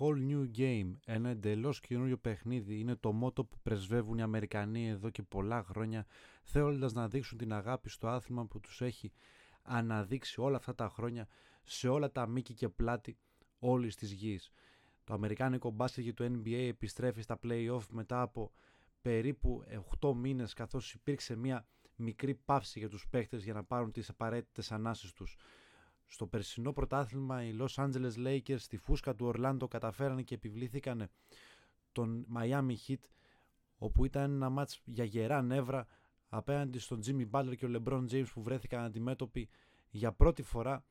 whole new game, ένα εντελώς καινούριο παιχνίδι, είναι το μότο που πρεσβεύουν οι Αμερικανοί εδώ και πολλά χρόνια, θέλοντας να δείξουν την αγάπη στο άθλημα που τους έχει αναδείξει όλα αυτά τα χρόνια σε όλα τα μήκη και πλάτη όλης της γης. Το αμερικάνικο μπάσκετ και το NBA επιστρέφει στα play-off μετά από περίπου 8 μήνες καθώς υπήρξε μια μικρή παύση για τους παίχτες για να πάρουν τις απαραίτητες ανάσεις τους. Στο περσινό πρωτάθλημα οι Los Angeles Lakers στη φούσκα του Ορλάντο καταφέρανε και επιβλήθηκαν τον Miami Heat όπου ήταν ένα μάτς για γερά νεύρα απέναντι στον Jimmy Butler και ο LeBron James που βρέθηκαν αντιμέτωποι για πρώτη φορά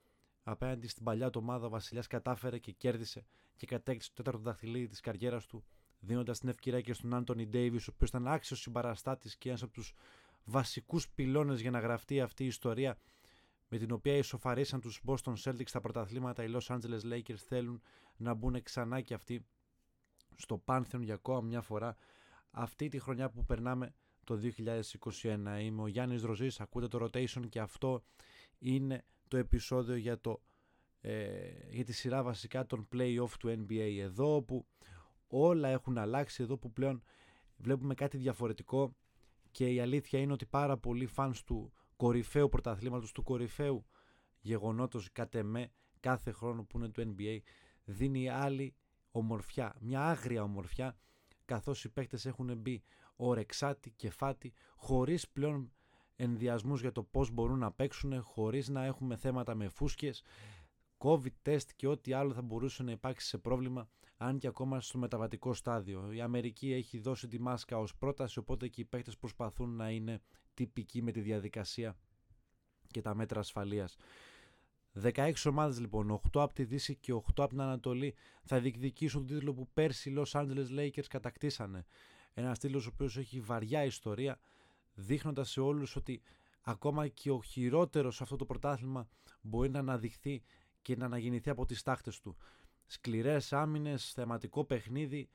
απέναντι στην παλιά του ομάδα. Ο Βασιλιάς κατάφερε και κέρδισε και κατέκτησε το τέταρτο δαχτυλίδι της καριέρας του δίνοντας την ευκαιρία και στον Άντωνι Ντέιβι, ο οποίος ήταν άξιος συμπαραστάτης και ένας από τους βασικούς πυλώνες για να γραφτεί αυτή η ιστορία με την οποία ισοφαρίσαν τους Boston Celtics στα πρωταθλήματα οι Los Angeles Lakers θέλουν να μπουν ξανά και αυτοί στο Πάνθεον για ακόμα μια φορά αυτή τη χρονιά που περνάμε το 2021. Είμαι ο Γιάννης Ροζής, ακούτε το Rotation και αυτό είναι το επεισόδιο για, το, ε, για τη σειρά βασικά των play-off του NBA. Εδώ όπου όλα έχουν αλλάξει, εδώ που πλέον βλέπουμε κάτι διαφορετικό και η αλήθεια είναι ότι πάρα πολλοί φανς του κορυφαίου πρωταθλήματος, του κορυφαίου γεγονότος κατ' εμέ κάθε χρόνο που είναι του NBA δίνει άλλη ομορφιά, μια άγρια ομορφιά καθώς οι παίκτες έχουν μπει ορεξάτη και φάτη χωρίς πλέον ενδιασμούς για το πώς μπορούν να παίξουν χωρίς να έχουμε θέματα με φούσκες COVID test και ό,τι άλλο θα μπορούσε να υπάρξει σε πρόβλημα αν και ακόμα στο μεταβατικό στάδιο. Η Αμερική έχει δώσει τη μάσκα ως πρόταση οπότε και οι παίκτες προσπαθούν να είναι τυπικοί με τη διαδικασία και τα μέτρα ασφαλείας. 16 ομάδες λοιπόν, 8 από τη Δύση και 8 από την Ανατολή θα διεκδικήσουν τον τίτλο που πέρσι οι Los Angeles Lakers κατακτήσανε. Ένας τίτλος ο οποίος έχει βαριά ιστορία δείχνοντας σε όλους ότι ακόμα και ο χειρότερος σε αυτό το πρωτάθλημα μπορεί να αναδειχθεί και να αναγεννηθεί από τις τάχτες του. Σκληρές άμυνες, θεματικό παιχνίδι,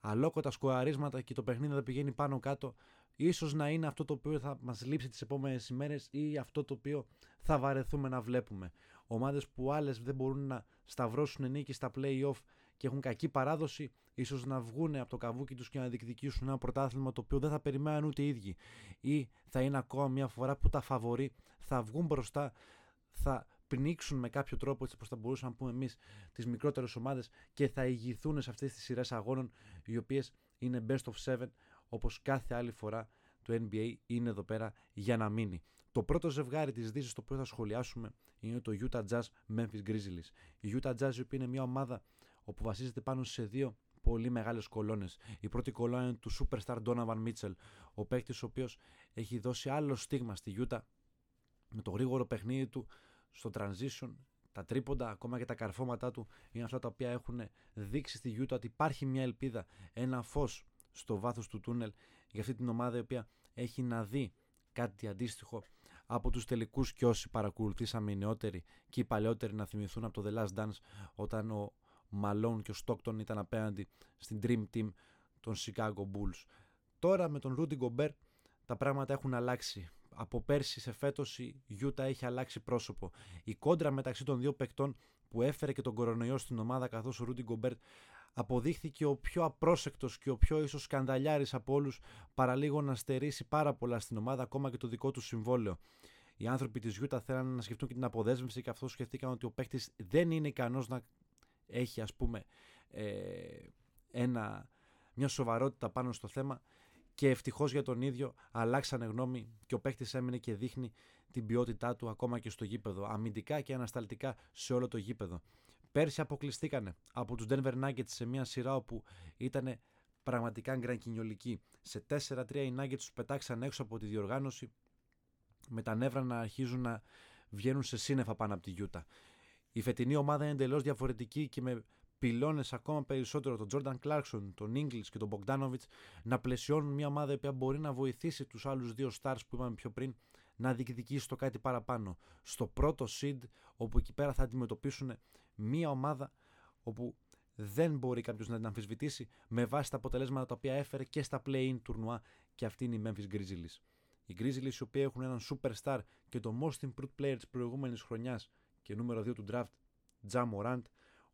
αλόκοτα σκοαρίσματα και το παιχνίδι θα πηγαίνει πάνω κάτω. Ίσως να είναι αυτό το οποίο θα μας λείψει τις επόμενες ημέρες ή αυτό το οποίο θα βαρεθούμε να βλέπουμε. Ομάδες που άλλες δεν μπορούν να σταυρώσουν νίκη στα play-off και έχουν κακή παράδοση, ίσως να βγουν από το καβούκι τους και να διεκδικήσουν ένα πρωτάθλημα το οποίο δεν θα περιμένουν ούτε οι ίδιοι. Ή θα είναι ακόμα μια φορά που τα φαβορεί θα βγουν μπροστά, θα πνίξουν με κάποιο τρόπο, έτσι όπως θα μπορούσαμε να πούμε εμείς, τις μικρότερες ομάδες και θα ηγηθούν σε αυτές τις σειρές αγώνων, οι οποίες είναι best of seven, όπως κάθε άλλη φορά το NBA είναι εδώ πέρα για να μείνει. Το πρώτο ζευγάρι της Δύσης το οποίο θα σχολιάσουμε είναι το Utah Jazz Memphis Grizzlies. Η Utah Jazz, η οποία είναι μια ομάδα όπου βασίζεται πάνω σε δύο πολύ μεγάλες κολόνες. Η πρώτη κολόνα είναι του superstar Donovan Mitchell, ο παίκτης ο οποίος έχει δώσει άλλο στίγμα στη Utah με το γρήγορο παιχνίδι του, στο transition, τα τρίποντα, ακόμα και τα καρφώματά του είναι αυτά τα οποία έχουν δείξει στη Utah ότι υπάρχει μια ελπίδα, ένα φως στο βάθος του τούνελ για αυτή την ομάδα η οποία έχει να δει κάτι αντίστοιχο από τους τελικούς και όσοι παρακολουθήσαμε οι νεότεροι και οι παλαιότεροι να θυμηθούν από το The Last Dance όταν ο Malone και ο Stockton ήταν απέναντι στην Dream Team των Chicago Bulls. Τώρα με τον Rudy Gobert τα πράγματα έχουν αλλάξει από πέρσι σε φέτος η Utah έχει αλλάξει πρόσωπο. Η κόντρα μεταξύ των δύο παικτών που έφερε και τον κορονοϊό στην ομάδα καθώς ο Rudy Gobert αποδείχθηκε ο πιο απρόσεκτος και ο πιο ίσως σκανδαλιάρης από όλους παραλίγο να στερήσει πάρα πολλά στην ομάδα ακόμα και το δικό του συμβόλαιο. Οι άνθρωποι της Γιούτα θέλανε να σκεφτούν και την αποδέσμευση και αυτό σκεφτήκαν ότι ο παίκτης δεν είναι ικανός να έχει ας πούμε ε, ένα, μια σοβαρότητα πάνω στο θέμα και ευτυχώς για τον ίδιο αλλάξανε γνώμη και ο παίκτης έμεινε και δείχνει την ποιότητά του ακόμα και στο γήπεδο. Αμυντικά και ανασταλτικά σε όλο το γήπεδο. Πέρσι αποκλειστήκανε από τους Denver Nuggets σε μια σειρά όπου ήταν πραγματικά γκρανκινιολικοί. Σε 4-3 οι Nuggets τους πετάξαν έξω από τη διοργάνωση με τα νεύρα να αρχίζουν να βγαίνουν σε σύννεφα πάνω από τη Γιούτα. Η φετινή ομάδα είναι εντελώς διαφορετική και με πυλώνες ακόμα περισσότερο τον Τζόρνταν Κλάρκσον, τον Ingles και τον Bogdanovic να πλαισιώνουν μια ομάδα η οποία μπορεί να βοηθήσει τους άλλους δύο stars που είπαμε πιο πριν να διεκδικήσει το κάτι παραπάνω. Στο πρώτο seed, όπου εκεί πέρα θα αντιμετωπίσουν μια ομάδα όπου δεν μπορεί κάποιος να την αμφισβητήσει με βάση τα αποτελέσματα τα οποία έφερε και στα play-in τουρνουά και αυτή είναι η Memphis Grizzlies. Οι Grizzlies οι οποίοι έχουν έναν superstar και το most improved player της προηγούμενης χρονιάς και νούμερο 2 του draft, Jam Morant,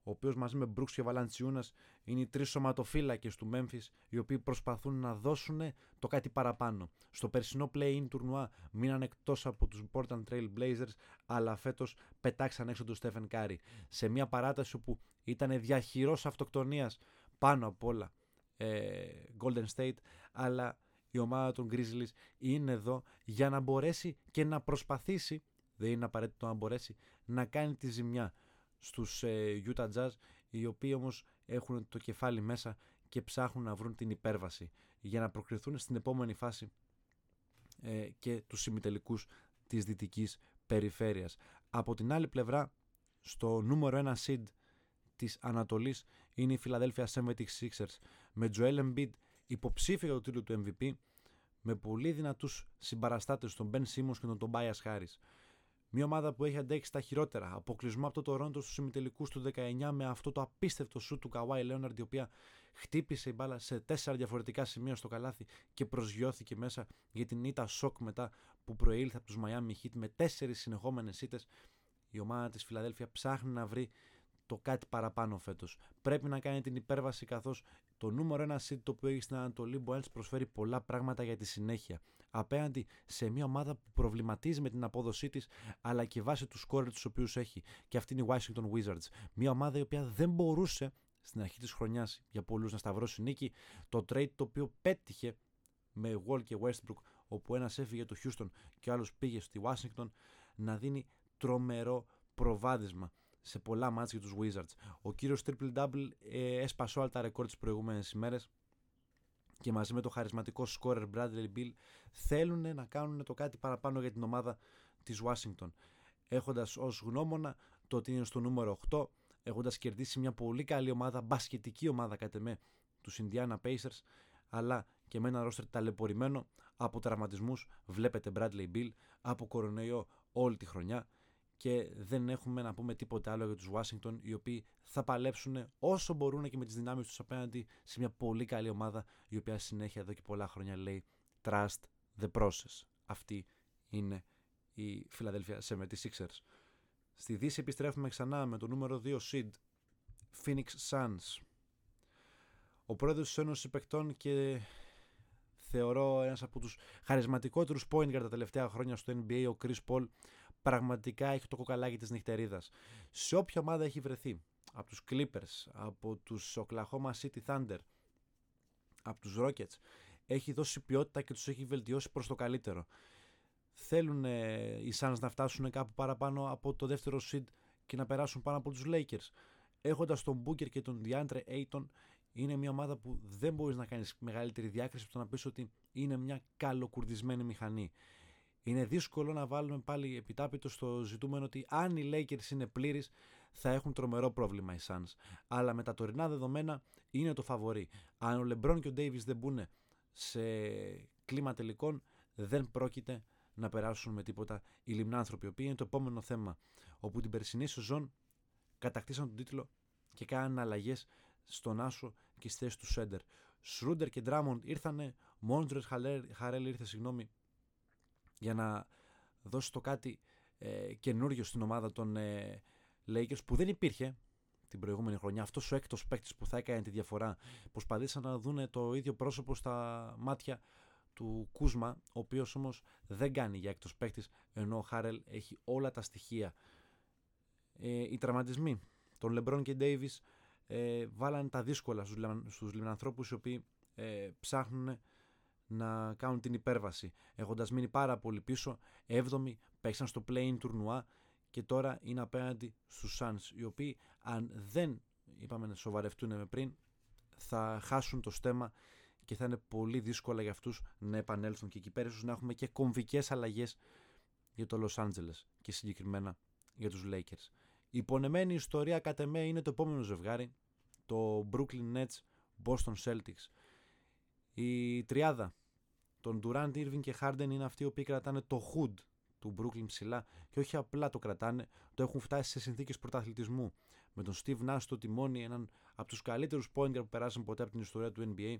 ο οποίος μαζί με Μπρούξ και Βαλαντσιούνας είναι οι τρεις σωματοφύλακες του Memphis, οι οποίοι προσπαθούν να δώσουν το κάτι παραπάνω. Στο περσινό play-in τουρνουά μείναν εκτός από τους Portland Trail Blazers, αλλά φέτος πετάξαν έξω του Stephen Curry. Σε μια παράταση όπου ήταν διαχειρός αυτοκτονίας πάνω απ' όλα ε, Golden State, αλλά η ομάδα των Grizzlies είναι εδώ για να μπορέσει και να προσπαθήσει, δεν είναι απαραίτητο να μπορέσει, να κάνει τη ζημιά στους ε, Utah Jazz, οι οποίοι όμως έχουν το κεφάλι μέσα και ψάχνουν να βρουν την υπέρβαση για να προκριθούν στην επόμενη φάση ε, και τους συμμετελικούς της δυτικής περιφέρειας. Από την άλλη πλευρά, στο νούμερο 1 seed της Ανατολής είναι η Philadelphia 76ers με Joel Embiid υποψήφιο για το τίτλο του MVP με πολύ δυνατούς συμπαραστάτες τον Ben Simmons και τον Tobias Harris. Μια ομάδα που έχει αντέξει τα χειρότερα. Αποκλεισμό από το Toronto στους ημιτελικούς του 19 με αυτό το απίστευτο σου του Kawhi Leonard, η οποία χτύπησε η μπάλα σε τέσσερα διαφορετικά σημεία στο καλάθι και προσγειώθηκε μέσα για την ήττα σοκ μετά που προήλθε από τους Miami Heat με τέσσερις συνεχόμενες ήττες. Η ομάδα της Φιλαδέλφια ψάχνει να βρει το κάτι παραπάνω φέτος. Πρέπει να κάνει την υπέρβαση καθώς το νούμερο ένα seed το οποίο έχει στην Ανατολή μπορεί να προσφέρει πολλά πράγματα για τη συνέχεια. Απέναντι σε μια ομάδα που προβληματίζει με την απόδοσή της, αλλά και βάσει του σκόρε τους οποίους έχει. Και αυτή είναι η Washington Wizards. Μια ομάδα η οποία δεν μπορούσε στην αρχή της χρονιάς για πολλούς να σταυρώσει νίκη. Το trade το οποίο πέτυχε με Wall και Westbrook, όπου ένας έφυγε το Houston και ο άλλος πήγε στη Washington, να δίνει τρομερό προβάδισμα σε πολλά μάτια για τους Wizards. Ο κύριος Triple Double ε, έσπασε όλα τα ρεκόρ τις προηγούμενες ημέρες και μαζί με το χαρισματικό scorer Bradley Bill θέλουν να κάνουν το κάτι παραπάνω για την ομάδα της Washington. Έχοντας ως γνώμονα το ότι είναι στο νούμερο 8, έχοντας κερδίσει μια πολύ καλή ομάδα, μπασκετική ομάδα κατά με, τους Indiana Pacers, αλλά και με ένα ρόστερ ταλαιπωρημένο από τραυματισμούς, βλέπετε Bradley Bill, από κορονοϊό όλη τη χρονιά και δεν έχουμε να πούμε τίποτα άλλο για τους Washington οι οποίοι θα παλέψουν όσο μπορούν και με τις δυνάμεις τους απέναντι σε μια πολύ καλή ομάδα η οποία συνέχεια εδώ και πολλά χρόνια λέει Trust the process. Αυτή είναι η Philadelphia 76ers. Στη Δύση επιστρέφουμε ξανά με το νούμερο 2 seed Phoenix Suns. Ο πρόεδρος της Ένωσης Παικτών και θεωρώ ένας από τους χαρισματικότερους point τα τελευταία χρόνια στο NBA, ο Chris Paul, πραγματικά έχει το κοκαλάκι της νυχτερίδας. Σε όποια ομάδα έχει βρεθεί, από τους Clippers, από τους Oklahoma City Thunder, από τους Rockets, έχει δώσει ποιότητα και τους έχει βελτιώσει προς το καλύτερο. Θέλουν οι Suns να φτάσουν κάπου παραπάνω από το δεύτερο seed και να περάσουν πάνω από τους Lakers. Έχοντας τον Booker και τον DeAndre Ayton, είναι μια ομάδα που δεν μπορείς να κάνεις μεγαλύτερη διάκριση από το να πεις ότι είναι μια καλοκουρδισμένη μηχανή είναι δύσκολο να βάλουμε πάλι επιτάπητο στο ζητούμενο ότι αν οι Lakers είναι πλήρεις θα έχουν τρομερό πρόβλημα οι Suns. Αλλά με τα τωρινά δεδομένα είναι το φαβορή. Αν ο LeBron και ο Davis δεν μπουν σε κλίμα τελικών δεν πρόκειται να περάσουν με τίποτα οι λιμνάνθρωποι, οι οποίοι είναι το επόμενο θέμα. Όπου την περσινή σεζόν κατακτήσαν τον τίτλο και κάναν αλλαγές στον Άσο και στη θέση του Σέντερ. Σρούντερ και Ντράμοντ ήρθανε, Μόντρετ Χαρέλ ήρθε, συγγνώμη, για να δώσει το κάτι ε, καινούριο στην ομάδα των ε, Lakers που δεν υπήρχε την προηγούμενη χρονιά. Αυτός ο έκτος παίκτης που θα έκανε τη διαφορά. Προσπαθήσαν να δουν το ίδιο πρόσωπο στα μάτια του Κούσμα, ο οποίος όμως δεν κάνει για έκτος παίκτης, ενώ ο Χάρελ έχει όλα τα στοιχεία. Ε, οι τραυματισμοί των Λεμπρόν και Ντέιβι ε, βάλανε τα δύσκολα στους λιμνανθρώπους οι οποίοι ε, ψάχνουν να κάνουν την υπέρβαση. Έχοντας μείνει πάρα πολύ πίσω, 7η παίξαν στο play-in τουρνουά και τώρα είναι απέναντι στους Suns, οι οποίοι αν δεν είπαμε να σοβαρευτούν με πριν, θα χάσουν το στέμα και θα είναι πολύ δύσκολα για αυτούς να επανέλθουν και εκεί πέρα ίσως να έχουμε και κομβικές αλλαγές για το Los Angeles και συγκεκριμένα για τους Lakers. Η υπονεμένη ιστορία κατ' εμέ είναι το επόμενο ζευγάρι, το Brooklyn Nets Boston Celtics. Η τριάδα τον Durant, Irving και Harden είναι αυτοί οι οποίοι κρατάνε το hood του Brooklyn ψηλά και όχι απλά το κρατάνε, το έχουν φτάσει σε συνθήκες πρωταθλητισμού. Με τον Steve Nash στο τιμόνι, έναν από τους καλύτερους pointer που περάσαν ποτέ από την ιστορία του NBA,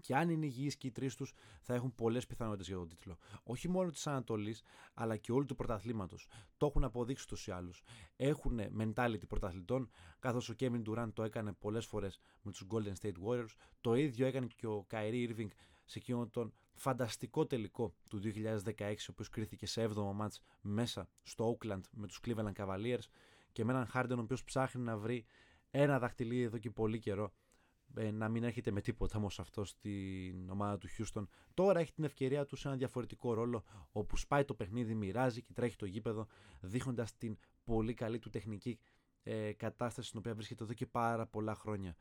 Και αν είναι υγιείς και οι τρεις τους, θα έχουν πολλές πιθανότητες για τον τίτλο. Όχι μόνο της Ανατολής, αλλά και όλου του πρωταθλήματος. Το έχουν αποδείξει του ή άλλους. Έχουν mentality πρωταθλητών, καθώς ο Kevin Durant το έκανε πολλές φορές με τους Golden State Warriors. Το ίδιο έκανε και ο Kyrie Irving σε εκείνον τον φανταστικό τελικό του 2016, ο οποίος κρίθηκε σε 7ο μάτς μέσα στο Oakland με τους Cleveland Cavaliers και με έναν Harden ο οποίος ψάχνει να βρει ένα δαχτυλίδι εδώ και πολύ καιρό ε, να μην έρχεται με τίποτα όμως αυτό στην ομάδα του Houston. Τώρα έχει την ευκαιρία του σε ένα διαφορετικό ρόλο όπου σπάει το παιχνίδι, μοιράζει και τρέχει το γήπεδο δείχνοντας την πολύ καλή του τεχνική ε, κατάσταση στην οποία βρίσκεται εδώ και πάρα πολλά χρόνια.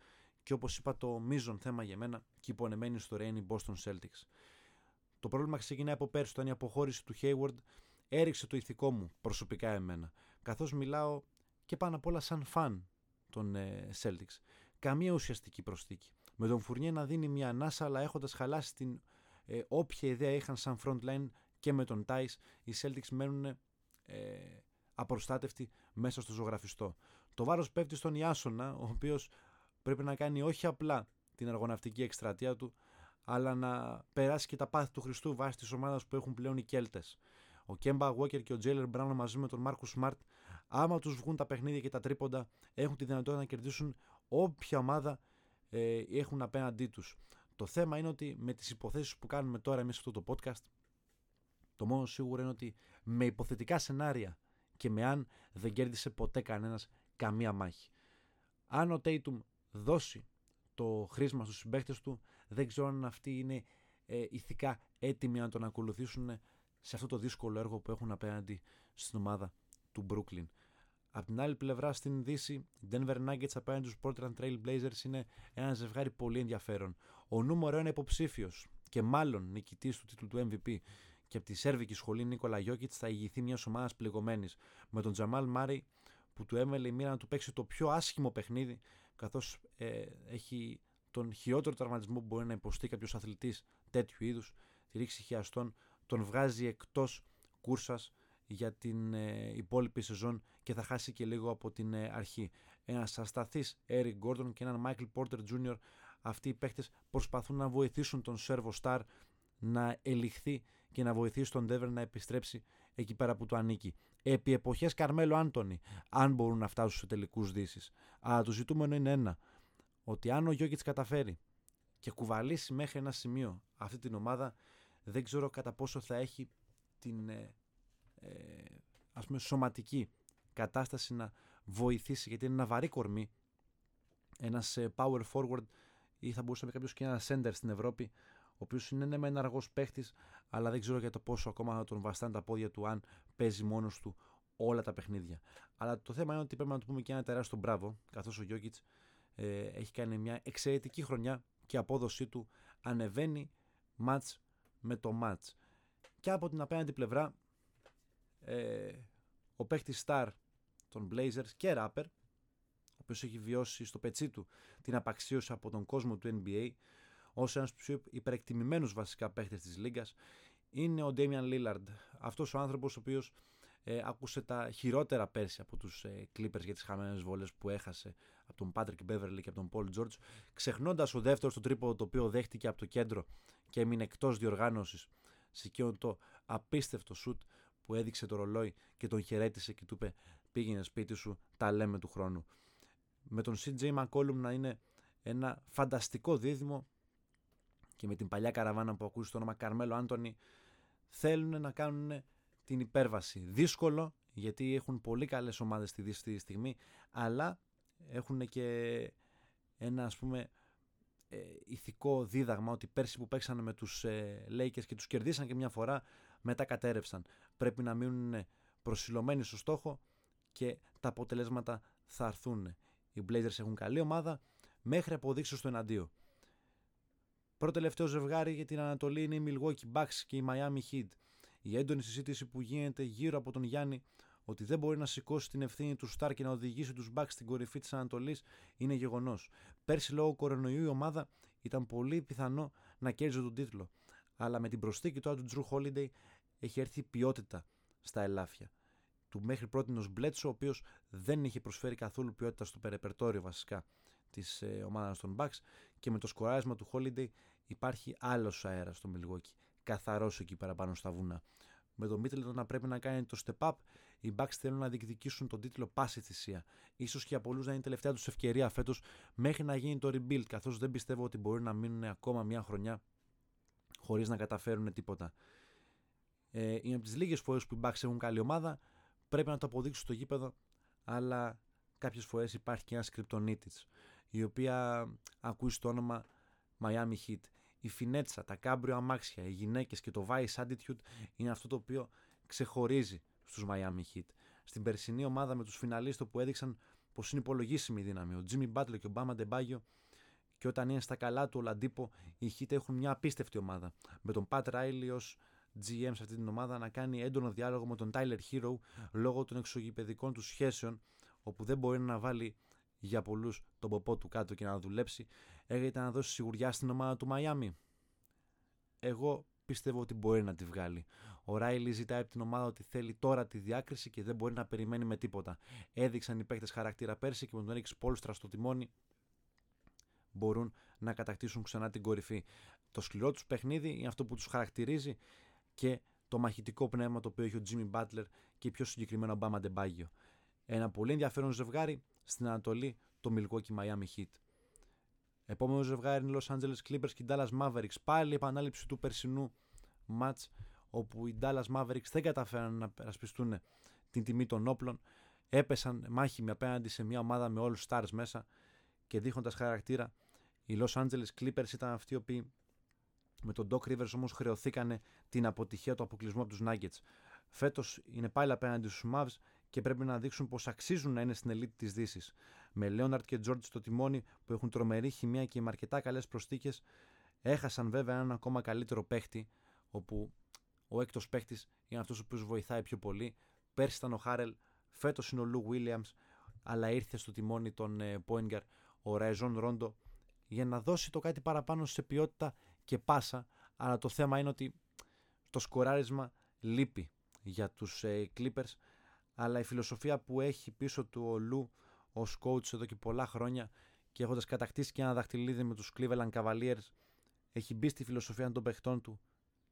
Και όπως είπα, το μείζον θέμα για μένα και η υπονεμένη ιστορία είναι η Boston Celtics. Το πρόβλημα ξεκινάει από πέρσι, όταν η αποχώρηση του Hayward έριξε το ηθικό μου προσωπικά εμένα. Καθώς μιλάω και πάνω απ' όλα σαν φαν των ε, Celtics καμία ουσιαστική προσθήκη. Με τον Φουρνιέ να δίνει μια ανάσα, αλλά έχοντας χαλάσει την ε, όποια ιδέα είχαν σαν frontline και με τον Τάι, οι Celtics μένουν ε, απροστάτευτοι μέσα στο ζωγραφιστό. Το βάρος πέφτει στον Ιάσονα, ο οποίος πρέπει να κάνει όχι απλά την αργοναυτική εκστρατεία του, αλλά να περάσει και τα πάθη του Χριστού βάσει της ομάδας που έχουν πλέον οι Κέλτες. Ο Κέμπα Walker και ο Τζέιλερ Μπράουν μαζί με τον Μάρκους Σμαρτ, άμα τους βγουν τα παιχνίδια και τα τρίποντα, έχουν τη δυνατότητα να κερδίσουν όποια ομάδα ε, έχουν απέναντί τους. Το θέμα είναι ότι με τις υποθέσεις που κάνουμε τώρα εμείς σε αυτό το podcast, το μόνο σίγουρο είναι ότι με υποθετικά σενάρια και με αν δεν κέρδισε ποτέ κανένας καμία μάχη. Αν ο Tatum δώσει το χρήσμα στους συμπαίχτες του, δεν ξέρω αν αυτοί είναι ε, ηθικά έτοιμοι να τον ακολουθήσουν σε αυτό το δύσκολο έργο που έχουν απέναντι στην ομάδα του Brooklyn. Απ' την άλλη πλευρά στην Δύση, οι Denver Nuggets απέναντι στους Portland Trail Blazers είναι ένα ζευγάρι πολύ ενδιαφέρον. Ο νούμερο ένα υποψήφιος και μάλλον νικητής του τίτλου του MVP και από τη Σέρβικη σχολή Νίκολα Γιώκητς θα ηγηθεί μιας ομάδας πληγωμένης με τον Τζαμάλ Μάρι που του έμελε η μοίρα να του παίξει το πιο άσχημο παιχνίδι καθώς ε, έχει τον χειρότερο τραυματισμό που μπορεί να υποστεί κάποιος αθλητής τέτοιου είδους, τη ρήξη χιαστών, τον βγάζει εκτός κούρσας για την ε, υπόλοιπη σεζόν και θα χάσει και λίγο από την ε, αρχή. Ένας ασταθής Eric Gordon και έναν Michael Porter Jr. Αυτοί οι παίχτε προσπαθούν να βοηθήσουν τον Servo Star να ελιχθεί και να βοηθήσει τον Denver να επιστρέψει εκεί πέρα που του ανήκει. Επί εποχές Καρμέλο Άντωνη, αν μπορούν να φτάσουν σε τελικούς δύσεις. Αλλά το ζητούμενο είναι ένα, ότι αν ο Γιώκητς καταφέρει και κουβαλήσει μέχρι ένα σημείο αυτή την ομάδα, δεν ξέρω κατά πόσο θα έχει την ε, ε, ας πούμε σωματική κατάσταση να βοηθήσει γιατί είναι ένα βαρύ κορμί ένας ε, power forward ή θα μπορούσε να πει κάποιος και ένας center στην Ευρώπη ο οποίος είναι ναι, με ένα αργός παίχτης, αλλά δεν ξέρω για το πόσο ακόμα θα τον βαστάνε τα πόδια του αν παίζει μόνος του όλα τα παιχνίδια. Αλλά το θέμα είναι ότι πρέπει να του πούμε και ένα τεράστιο μπράβο, καθώς ο Γιώκητς ε, έχει κάνει μια εξαιρετική χρονιά και η απόδοσή του ανεβαίνει match με το match. Και από την απέναντι πλευρά ε, ο παίχτης Star των Blazers και rapper, ο οποίος έχει βιώσει στο πετσί του την απαξίωση από τον κόσμο του NBA, ως ένας πιο υπερεκτιμημένους βασικά παίχτες της λίγας, είναι ο Damian Lillard. Αυτός ο άνθρωπος ο οποίος ε, άκουσε τα χειρότερα πέρσι από τους ε, Clippers για τις χαμένες βόλες που έχασε από τον Patrick Beverly και από τον Paul George, ξεχνώντας ο δεύτερος το τρίπο το οποίο δέχτηκε από το κέντρο και έμεινε εκτός διοργάνωσης σε εκείνο το απίστευτο σουτ που έδειξε το ρολόι και τον χαιρέτησε και του είπε πήγαινε σπίτι σου, τα λέμε του χρόνου. Με τον CJ McCollum να είναι ένα φανταστικό δίδυμο και με την παλιά καραβάνα που ακούσεις το όνομα Καρμέλο Άντωνη θέλουν να κάνουν την υπέρβαση. Δύσκολο γιατί έχουν πολύ καλές ομάδες στη Δύση στιγμή αλλά έχουν και ένα ας πούμε ε, ηθικό δίδαγμα ότι πέρσι που παίξανε με τους ε, Lakers και τους κερδίσαν και μια φορά μετά κατέρευσαν. Πρέπει να μείνουν προσιλωμένοι στο στόχο και τα αποτελέσματα θα έρθουν. Οι Blazers έχουν καλή ομάδα μέχρι αποδείξεις στο εναντίο. Πρώτο τελευταίο ζευγάρι για την Ανατολή είναι οι Milwaukee Bucks και η Miami Heat. Η έντονη συζήτηση που γίνεται γύρω από τον Γιάννη ότι δεν μπορεί να σηκώσει την ευθύνη του Σταρ και να οδηγήσει τους Bucks στην κορυφή της Ανατολής είναι γεγονός. Πέρσι λόγω κορονοϊού η ομάδα ήταν πολύ πιθανό να κέρδιζε τον τίτλο. Αλλά με την προσθήκη του του Drew Holiday έχει έρθει ποιότητα στα ελάφια. Του μέχρι πρώτη Μπλέτσο, ο οποίος δεν είχε προσφέρει καθόλου ποιότητα στο περεπερτόριο βασικά της ε, ομάδας των Bucks και με το σκοράρισμα του Holiday υπάρχει άλλος αέρας στο Milwaukee. Καθαρός εκεί παραπάνω στα βουνά. Με τον Middleton να πρέπει να κάνει το step up, οι Bucks θέλουν να διεκδικήσουν τον τίτλο πάση θυσία. Ίσως και για πολλούς να είναι η τελευταία τους ευκαιρία φέτος μέχρι να γίνει το rebuild, καθώς δεν πιστεύω ότι μπορεί να μείνουν ακόμα μια χρονιά χωρίς να καταφέρουν τίποτα. Ε, είναι από τις λίγες φορές που οι Bucks έχουν καλή ομάδα. Πρέπει να το αποδείξουν στο γήπεδο, αλλά κάποιες φορές υπάρχει και ένας κρυπτονίτης, η οποία ακούεις το όνομα Miami Heat. Η φινέτσα, τα κάμπριο αμάξια, οι γυναίκες και το vice attitude είναι αυτό το οποίο ξεχωρίζει στους Miami Heat. Στην περσινή ομάδα με τους φιναλίστο που έδειξαν πως είναι υπολογίσιμη η δύναμη. Ο Jimmy Butler και ο Bama Debaggio και όταν είναι στα καλά του ο Λαντίπο, οι Heat έχουν μια απίστευτη ομάδα. Με τον Pat Riley ως GM σε αυτή την ομάδα να κάνει έντονο διάλογο με τον Tyler Hero λόγω των εξωγηπαιδικών του σχέσεων, όπου δεν μπορεί να βάλει για πολλούς τον ποπό του κάτω και να δουλέψει. Έρχεται να δώσει σιγουριά στην ομάδα του Μαϊάμι. Εγώ πιστεύω ότι μπορεί να τη βγάλει. Ο Ράιλι ζητάει από την ομάδα ότι θέλει τώρα τη διάκριση και δεν μπορεί να περιμένει με τίποτα. Έδειξαν οι παίκτες χαρακτήρα πέρσι και με τον Έριξ Πόλστρα στο τιμόνι μπορούν να κατακτήσουν ξανά την κορυφή. Το σκληρό τους παιχνίδι είναι αυτό που τους χαρακτηρίζει και το μαχητικό πνεύμα το οποίο έχει ο Jimmy Butler και πιο συγκεκριμένα ο Μπάμα Ντεμπάγιο. Ένα πολύ ενδιαφέρον ζευγάρι στην Ανατολή, το Milwaukee Miami Heat. Επόμενο ζευγάρι είναι Los Angeles Clippers και οι Dallas Mavericks. Πάλι η επανάληψη του περσινού match όπου οι Dallas Mavericks δεν καταφέραν να περασπιστούν την τιμή των όπλων. Έπεσαν μάχημοι απέναντι σε μια ομάδα με όλους stars μέσα και δείχνοντας χαρακτήρα. Οι Los Angeles Clippers ήταν αυτοί οι οποίοι με τον Doc Rivers όμως χρεωθήκανε την αποτυχία του αποκλεισμού από τους Nuggets. Φέτος είναι πάλι απέναντι στους Mavs και πρέπει να δείξουν πως αξίζουν να είναι στην ελίτ της δύσης. Με Leonard και George στο τιμόνι που έχουν τρομερή χημεία και με αρκετά καλές προστίκες έχασαν βέβαια έναν ακόμα καλύτερο παίχτη όπου ο έκτος παίχτης είναι αυτός ο οποίος βοηθάει πιο πολύ. Πέρσι ήταν ο Χάρελ, φέτος είναι ο Λου Williams, αλλά ήρθε στο τιμόνι τον Πόινγκαρ, ο Ραϊζόν Ρόντο, για να δώσει το κάτι παραπάνω σε ποιότητα και πάσα. Αλλά το θέμα είναι ότι το σκοράρισμα λείπει για τους ε, Clippers αλλά η φιλοσοφία που έχει πίσω του ο Λου ως coach εδώ και πολλά χρόνια και έχοντας κατακτήσει και ένα δαχτυλίδι με τους Cleveland Cavaliers έχει μπει στη φιλοσοφία των παιχτών του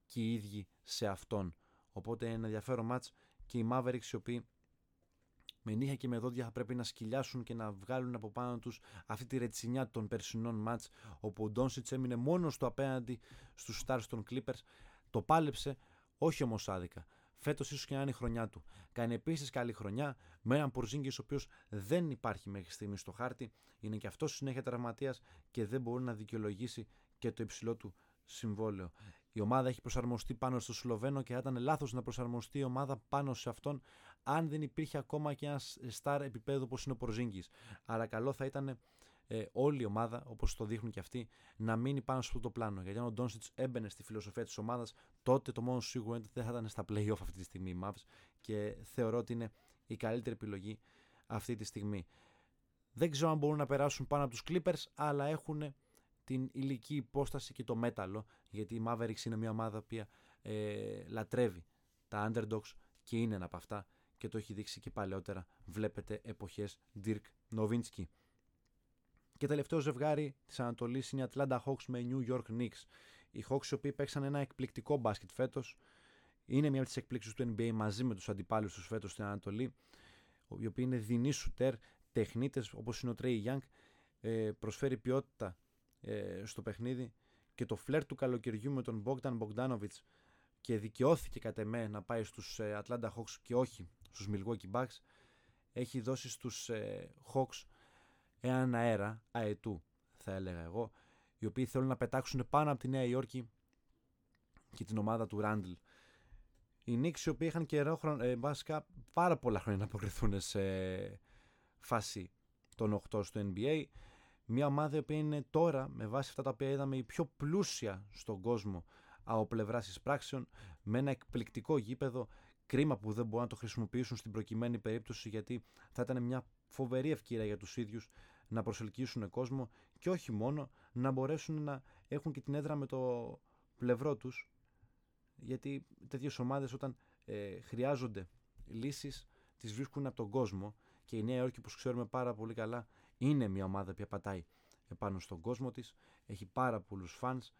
και οι ίδιοι σε αυτόν. Οπότε είναι ένα ενδιαφέρον μάτς και οι Mavericks οι οποίοι με νύχια και με δόντια θα πρέπει να σκυλιάσουν και να βγάλουν από πάνω τους αυτή τη ρετσινιά των περσινών μάτς όπου ο Ντόνσιτς έμεινε μόνος του απέναντι στους stars των Clippers το πάλεψε όχι όμως άδικα φέτος ίσως και να είναι η χρονιά του. Κάνει επίσης καλή χρονιά με έναν Πορζίνγκη ο οποίος δεν υπάρχει μέχρι στιγμής στο χάρτη. Είναι και αυτός συνέχεια τραυματίας και δεν μπορεί να δικαιολογήσει και το υψηλό του συμβόλαιο. Η ομάδα έχει προσαρμοστεί πάνω στο Σλοβαίνο και θα ήταν λάθος να προσαρμοστεί η ομάδα πάνω σε αυτόν αν δεν υπήρχε ακόμα και ένας στάρ επίπεδο όπως είναι ο Πορζίνγκη. Αλλά καλό θα ήταν ε, όλη η ομάδα, όπως το δείχνουν και αυτοί, να μείνει πάνω σε αυτό το πλάνο. Γιατί αν ο Ντόνσιτς έμπαινε στη φιλοσοφία της ομάδας, τότε το μόνο σίγουρο είναι ότι δεν θα ήταν στα playoff αυτή τη στιγμή η Mavs και θεωρώ ότι είναι η καλύτερη επιλογή αυτή τη στιγμή. Δεν ξέρω αν μπορούν να περάσουν πάνω από τους Clippers, αλλά έχουν την ηλική υπόσταση και το μέταλλο, γιατί η Mavericks είναι μια ομάδα που ε, λατρεύει τα underdogs και είναι ένα από αυτά και το έχει δείξει και παλαιότερα. Βλέπετε εποχές Dirk Nowitzki. Και τελευταίο ζευγάρι της Ανατολής είναι η Atlanta Hawks με New York Knicks. Οι Hawks οι οποίοι παίξαν ένα εκπληκτικό μπάσκετ φέτος. Είναι μια από τις εκπλήξεις του NBA μαζί με τους αντιπάλους τους φέτος στην Ανατολή. Οι οποίοι είναι δεινοί σουτέρ, τεχνίτες όπως είναι ο Trey Young. Ε, προσφέρει ποιότητα ε, στο παιχνίδι και το φλερ του καλοκαιριού με τον Bogdan Bogdanovic και δικαιώθηκε κατ' εμέ να πάει στους ε, Atlanta Hawks και όχι στους Milwaukee Bucks έχει δώσει στους ε, Hawks έναν αέρα αετού θα έλεγα εγώ οι οποίοι θέλουν να πετάξουν πάνω από τη Νέα Υόρκη και την ομάδα του Ράντλ. Οι Knicks οι οποίοι είχαν καιρό ε, βασικά πάρα πολλά χρόνια να αποκριθούν σε φάση των 8 στο NBA. Μια ομάδα η οποία είναι τώρα με βάση αυτά τα οποία είδαμε η πιο πλούσια στον κόσμο από πλευράς εισπράξεων με ένα εκπληκτικό γήπεδο. Κρίμα που δεν μπορούν να το χρησιμοποιήσουν στην προκειμένη περίπτωση γιατί θα ήταν μια φοβερή ευκαιρία για τους ίδιους να προσελκύσουν κόσμο και όχι μόνο να μπορέσουν να έχουν και την έδρα με το πλευρό τους. Γιατί τέτοιες ομάδες όταν ε, χρειάζονται λύσεις τις βρίσκουν από τον κόσμο. Και η Νέα Υόρκη όπως ξέρουμε πάρα πολύ καλά είναι μια ομάδα που πατάει επάνω στον κόσμο της, έχει πάρα πολλούς fans.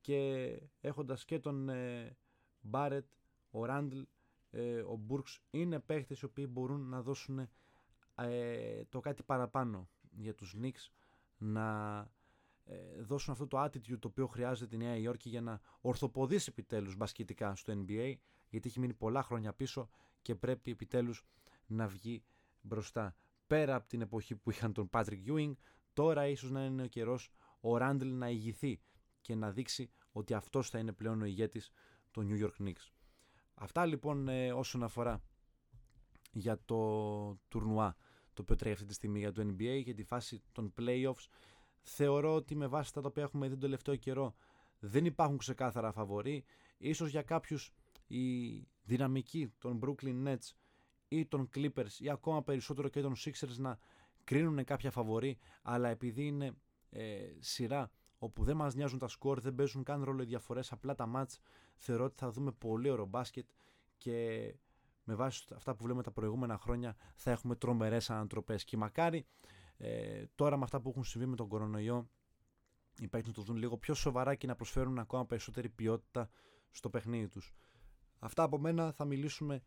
Και έχοντας και τον Μπάρετ, ο Ράντλ, ε, ο Burks είναι παίχτες οι οποίοι μπορούν να δώσουν ε, το κάτι παραπάνω για τους Knicks να ε, δώσουν αυτό το attitude το οποίο χρειάζεται η Νέα Υόρκη για να ορθοποδήσει επιτέλους μπασκετικά στο NBA γιατί έχει μείνει πολλά χρόνια πίσω και πρέπει επιτέλους να βγει μπροστά. Πέρα από την εποχή που είχαν τον Patrick Ewing, τώρα ίσως να είναι ο καιρός ο Ράντλ να ηγηθεί και να δείξει ότι αυτός θα είναι πλέον ο ηγέτης των New York Knicks. Αυτά λοιπόν ε, όσον αφορά για το τουρνουά το οποίο τρέχει αυτή τη στιγμή για το NBA για τη φάση των playoffs. Θεωρώ ότι με βάση τα οποία έχουμε δει τον τελευταίο καιρό δεν υπάρχουν ξεκάθαρα φαβοροί. Ίσως για κάποιους η δυναμική των Brooklyn Nets ή των Clippers ή ακόμα περισσότερο και των Sixers να κρίνουν κάποια φαβορή αλλά επειδή είναι ε, σειρά όπου δεν μας νοιάζουν τα σκορ, δεν παίζουν καν ρόλο οι διαφορές, απλά τα μάτς θεωρώ ότι θα δούμε πολύ ωραίο μπάσκετ και με βάση αυτά που βλέπουμε τα προηγούμενα χρόνια θα έχουμε τρομερές ανατροπές και μακάρι ε, τώρα με αυτά που έχουν συμβεί με τον κορονοϊό οι παίκτες να το δουν λίγο πιο σοβαρά και να προσφέρουν ακόμα περισσότερη ποιότητα στο παιχνίδι τους. Αυτά από μένα θα μιλήσουμε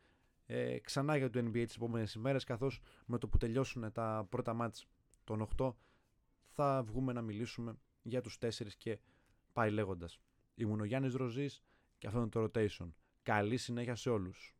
ε, ξανά για το NBA τις επόμενες ημέρες καθώς με το που τελειώσουν τα πρώτα μάτς των 8 θα βγούμε να μιλήσουμε για τους 4 και πάει λέγοντας. Ήμουν ο Γιάννης Ροζής και αυτό είναι το Rotation. Καλή συνέχεια σε όλους.